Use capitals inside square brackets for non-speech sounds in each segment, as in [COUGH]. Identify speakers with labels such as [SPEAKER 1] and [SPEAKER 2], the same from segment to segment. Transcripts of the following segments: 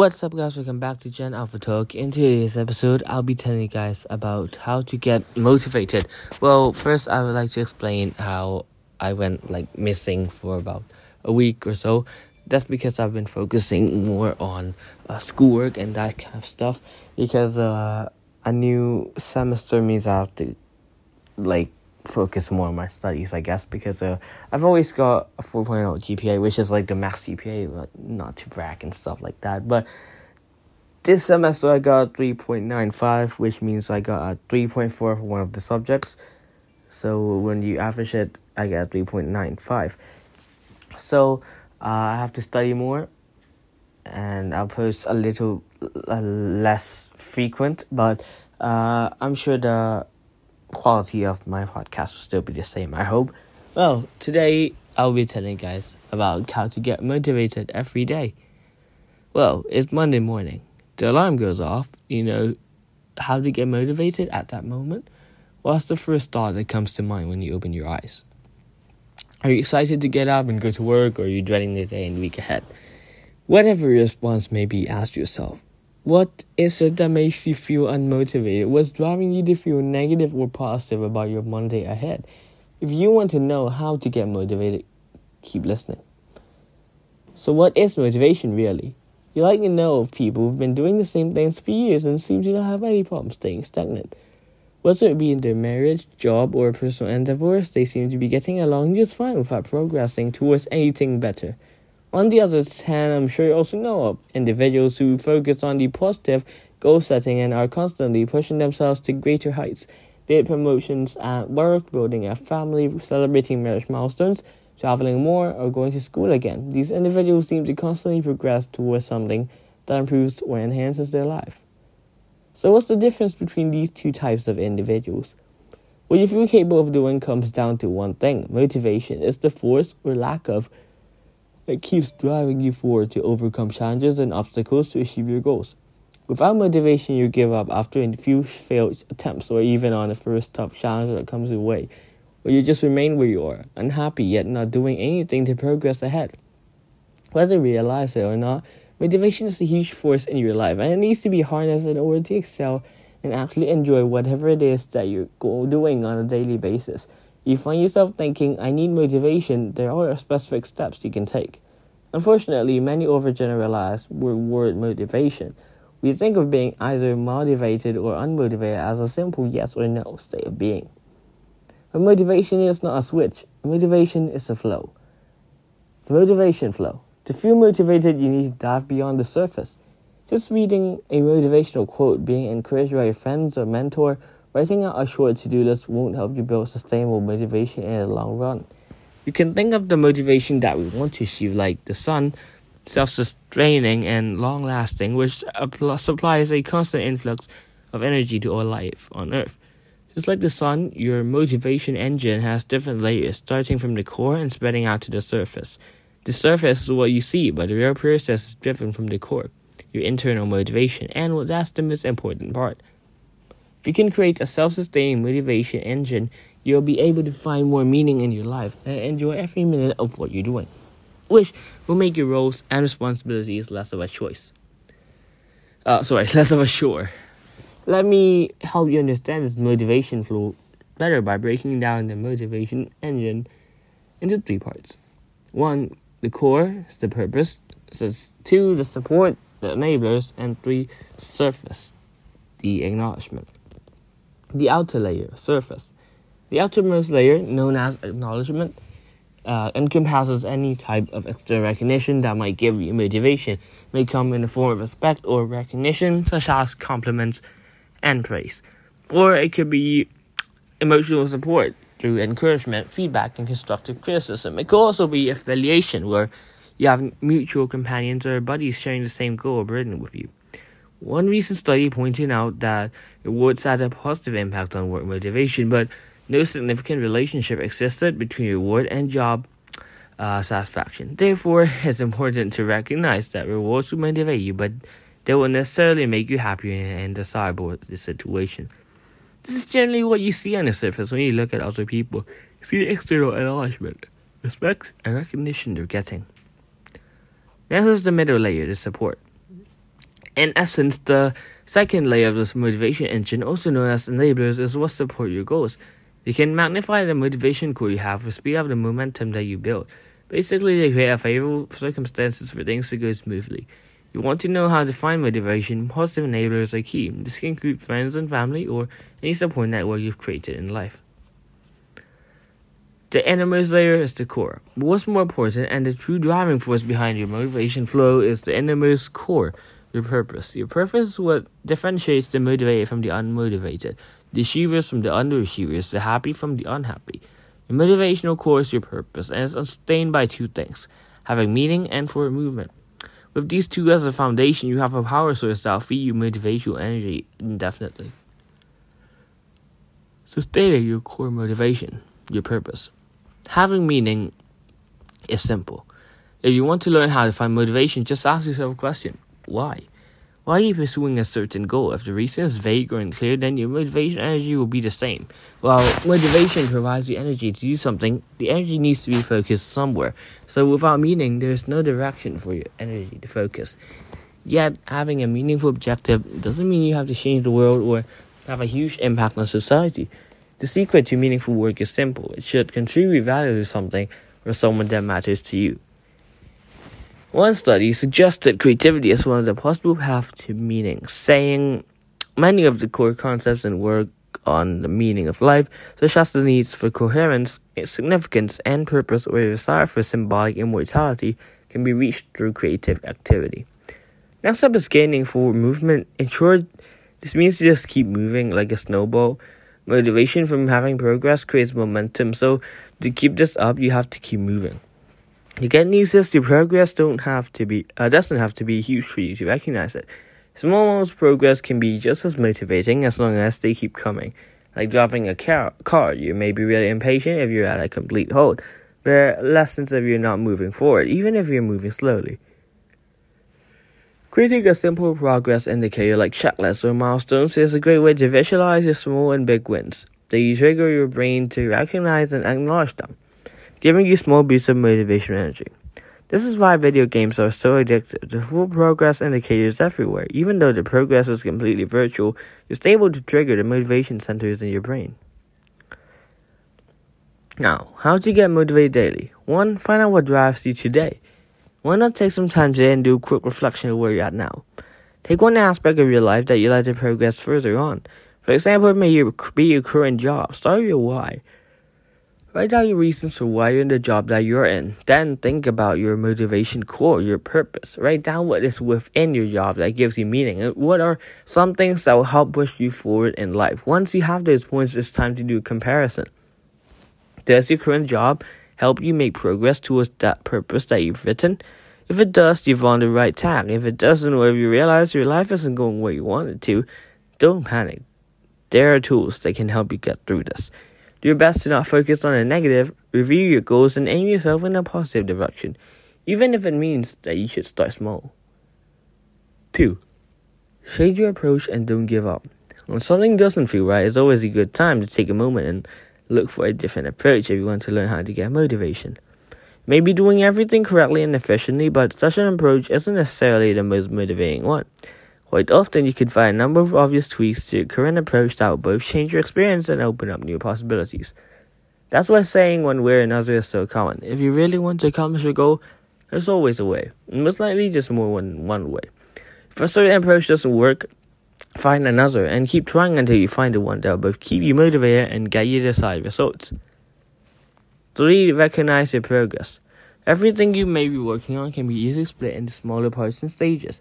[SPEAKER 1] What's up, guys? Welcome back to Gen Alpha Talk. In today's episode, I'll be telling you guys about how to get motivated. Well, first, I would like to explain how I went like missing for about a week or so. That's because I've been focusing more on uh, schoolwork and that kind of stuff. Because uh, a new semester means I have to like focus more on my studies, I guess, because uh, I've always got a 4.0 GPA, which is like the max GPA, but not to brag and stuff like that. But this semester I got 3.95, which means I got a 3.4 for one of the subjects. So when you average it, I get 3.95. So uh, I have to study more, and I'll post a little less frequent, but uh, I'm sure the quality of my podcast will still be the same, I hope. Well, today I'll be telling you guys about how to get motivated every day. Well, it's Monday morning. The alarm goes off, you know, how to get motivated at that moment. What's the first thought that comes to mind when you open your eyes? Are you excited to get up and go to work, or are you dreading the day and week ahead? Whatever your response may be, ask yourself what is it that makes you feel unmotivated? What's driving you to feel negative or positive about your Monday ahead? If you want to know how to get motivated, keep listening. So, what is motivation really? You like to know of people who've been doing the same things for years and seem to not have any problem staying stagnant. Whether it be in their marriage, job, or personal endeavors, they seem to be getting along just fine without progressing towards anything better. On the other hand, I'm sure you also know of individuals who focus on the positive goal setting and are constantly pushing themselves to greater heights, be it promotions at work, building a family, celebrating marriage milestones, traveling more, or going to school again. These individuals seem to constantly progress towards something that improves or enhances their life. So, what's the difference between these two types of individuals? What you feel capable of doing comes down to one thing motivation is the force or lack of that keeps driving you forward to overcome challenges and obstacles to achieve your goals. Without motivation, you give up after a few failed attempts or even on the first tough challenge that comes your way, or you just remain where you are, unhappy yet not doing anything to progress ahead. Whether you realize it or not, motivation is a huge force in your life and it needs to be harnessed in order to excel and actually enjoy whatever it is that you're doing on a daily basis you find yourself thinking, I need motivation, there are specific steps you can take. Unfortunately, many overgeneralize the word motivation. We think of being either motivated or unmotivated as a simple yes or no state of being. But motivation is not a switch, motivation is a flow. The motivation flow. To feel motivated, you need to dive beyond the surface. Just reading a motivational quote, being encouraged by your friends or mentor, Writing out a short to do list won't help you build sustainable motivation in the long run. You can think of the motivation that we want to achieve like the sun, self sustaining and long lasting, which supplies a constant influx of energy to all life on Earth. Just like the sun, your motivation engine has different layers, starting from the core and spreading out to the surface. The surface is what you see, but the real process is driven from the core, your internal motivation, and well, that's the most important part. If you can create a self sustaining motivation engine, you'll be able to find more meaning in your life and enjoy every minute of what you're doing, which will make your roles and responsibilities less of a choice. Uh, sorry, [LAUGHS] less of a chore. Let me help you understand this motivation flow better by breaking down the motivation engine into three parts. One, the core, the purpose. So two, the support, the enablers, and three, surface, the acknowledgement the outer layer, surface. The outermost layer, known as acknowledgement, uh, encompasses any type of external recognition that might give you motivation. May come in the form of respect or recognition, such as compliments and praise. Or it could be emotional support through encouragement, feedback, and constructive criticism. It could also be affiliation, where you have mutual companions or buddies sharing the same goal or burden with you. One recent study pointed out that rewards had a positive impact on work motivation, but no significant relationship existed between reward and job uh, satisfaction. Therefore, [LAUGHS] it's important to recognize that rewards will motivate you, but they will necessarily make you happier and desirable the situation. This is generally what you see on the surface when you look at other people. You see the external acknowledgement, respect, and recognition they're getting. Next is the middle layer, the support. In essence, the second layer of this motivation engine, also known as enablers, is what support your goals. They can magnify the motivation core you have or speed up the momentum that you build. Basically, they create favorable circumstances for things to go smoothly. You want to know how to find motivation, positive enablers are key. This can include friends and family or any support network you've created in life. The innermost layer is the core. What's more important and the true driving force behind your motivation flow is the innermost core, your purpose. Your purpose is what differentiates the motivated from the unmotivated, the achievers from the underachievers, the happy from the unhappy. Your motivational core is your purpose and it's sustained by two things having meaning and forward movement. With these two as a foundation, you have a power source that will feed you motivational energy indefinitely. So, stating your core motivation, your purpose. Having meaning is simple. If you want to learn how to find motivation, just ask yourself a question why? Why are you pursuing a certain goal? If the reason is vague or unclear, then your motivation energy will be the same. While motivation provides the energy to do something, the energy needs to be focused somewhere. So without meaning, there's no direction for your energy to focus. Yet, having a meaningful objective doesn't mean you have to change the world or have a huge impact on society. The secret to meaningful work is simple. It should contribute value to something or someone that matters to you. One study suggested creativity as one of the possible paths to meaning, saying many of the core concepts and work on the meaning of life, such as the needs for coherence, significance, and purpose, or a desire for symbolic immortality, can be reached through creative activity. Next step is gaining forward movement. In short, this means to just keep moving like a snowball. Motivation from having progress creates momentum, so to keep this up, you have to keep moving. To get nieces to progress don't have to be uh, doesn't have to be huge for you to recognize it. Small amounts of progress can be just as motivating as long as they keep coming. Like driving a car, car you may be really impatient if you're at a complete halt, but lessons if you're not moving forward, even if you're moving slowly. Creating a simple progress indicator like checklists or milestones is a great way to visualize your small and big wins. They trigger your brain to recognize and acknowledge them giving you small boosts of motivation energy. This is why video games are so addictive. The full progress indicators everywhere. Even though the progress is completely virtual, you're able to trigger the motivation centers in your brain. Now, how to get motivated daily? One, find out what drives you today. Why not take some time today and do a quick reflection of where you're at now? Take one aspect of your life that you'd like to progress further on. For example, it may be your current job. Start your why. Write down your reasons for why you're in the job that you're in. Then think about your motivation core, your purpose. Write down what is within your job that gives you meaning and what are some things that will help push you forward in life. Once you have those points, it's time to do a comparison. Does your current job help you make progress towards that purpose that you've written? If it does, you've on the right track. If it doesn't, or if you realize your life isn't going where you want it to, don't panic. There are tools that can help you get through this. Do your best to not focus on the negative, review your goals, and aim yourself in a positive direction, even if it means that you should start small. 2. Change your approach and don't give up. When something doesn't feel right, it's always a good time to take a moment and look for a different approach if you want to learn how to get motivation. Maybe doing everything correctly and efficiently, but such an approach isn't necessarily the most motivating one. Quite often, you can find a number of obvious tweaks to your current approach that will both change your experience and open up new possibilities. That's why saying one way or another is so common. If you really want to accomplish a goal, there's always a way. Most likely, just more than one way. If a certain approach doesn't work, find another and keep trying until you find the one that will both keep you motivated and get you the desired results. 3. Recognize your progress. Everything you may be working on can be easily split into smaller parts and stages.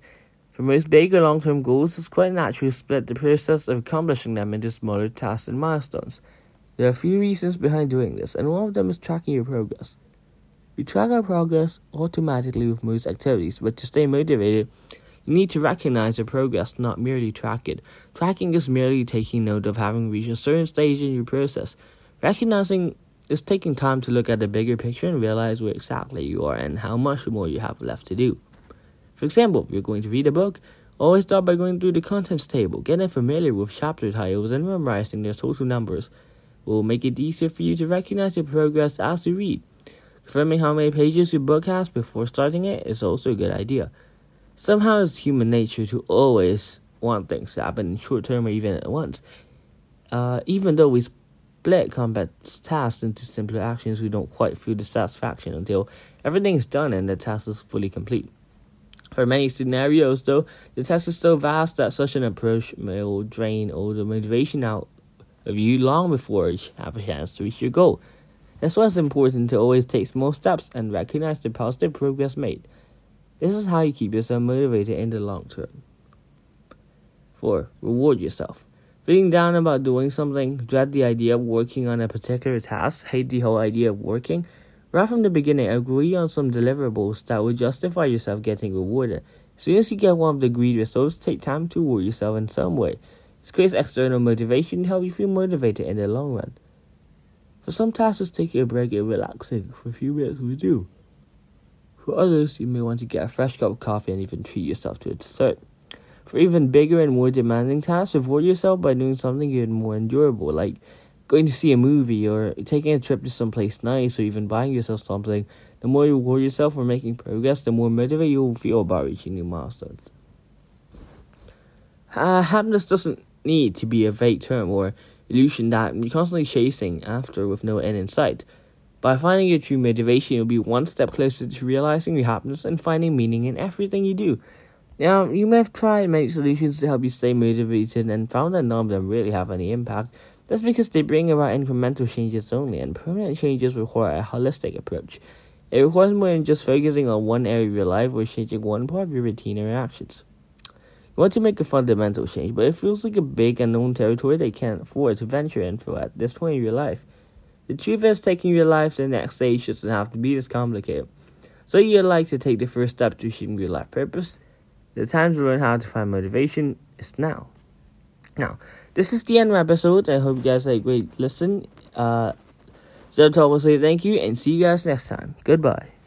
[SPEAKER 1] For most big or long term goals, it's quite natural to split the process of accomplishing them into smaller tasks and milestones. There are a few reasons behind doing this, and one of them is tracking your progress. We track our progress automatically with most activities, but to stay motivated, you need to recognize your progress, not merely track it. Tracking is merely taking note of having reached a certain stage in your process. Recognizing is taking time to look at the bigger picture and realize where exactly you are and how much more you have left to do. For example, if you're going to read a book, always start by going through the contents table, getting familiar with chapter titles, and memorizing their total numbers will make it easier for you to recognize your progress as you read. Confirming how many pages your book has before starting it is also a good idea. Somehow it's human nature to always want things to happen in short term or even at once. Uh, even though we split complex tasks into simpler actions, we don't quite feel the satisfaction until everything is done and the task is fully complete. For many scenarios, though, the task is so vast that such an approach will drain all the motivation out of you long before you have a chance to reach your goal. That's why it's important to always take small steps and recognize the positive progress made. This is how you keep yourself motivated in the long term. 4. Reward yourself. Feeling down about doing something, dread the idea of working on a particular task, hate the whole idea of working, right from the beginning, agree on some deliverables that will justify yourself getting rewarded. As soon as you get one of the agreed results, take time to reward yourself in some way. This creates external motivation to help you feel motivated in the long run. For some tasks, taking a break and relaxing for a few minutes will do. For others, you may want to get a fresh cup of coffee and even treat yourself to a dessert. For even bigger and more demanding tasks, reward yourself by doing something even more enjoyable, like going to see a movie or taking a trip to someplace nice or even buying yourself something. The more you reward yourself for making progress, the more motivated you will feel about reaching new milestones. Uh, happiness doesn't need to be a vague term or illusion that you're constantly chasing after with no end in sight. By finding your true motivation, you'll be one step closer to realizing your happiness and finding meaning in everything you do. Now, you may have tried many solutions to help you stay motivated and found that none of them really have any impact. That's because they bring about incremental changes only, and permanent changes require a holistic approach. It requires more than just focusing on one area of your life or changing one part of your routine or actions. You want to make a fundamental change, but it feels like a big unknown territory that you can't afford to venture into at this point in your life. The truth is, taking your life to the next stage doesn't have to be this complicated. So you'd like to take the first step to achieving your life purpose? The time to learn how to find motivation is now. Now, this is the end of the episode. I hope you guys had a great listen. Uh, so I will say thank you and see you guys next time. Goodbye.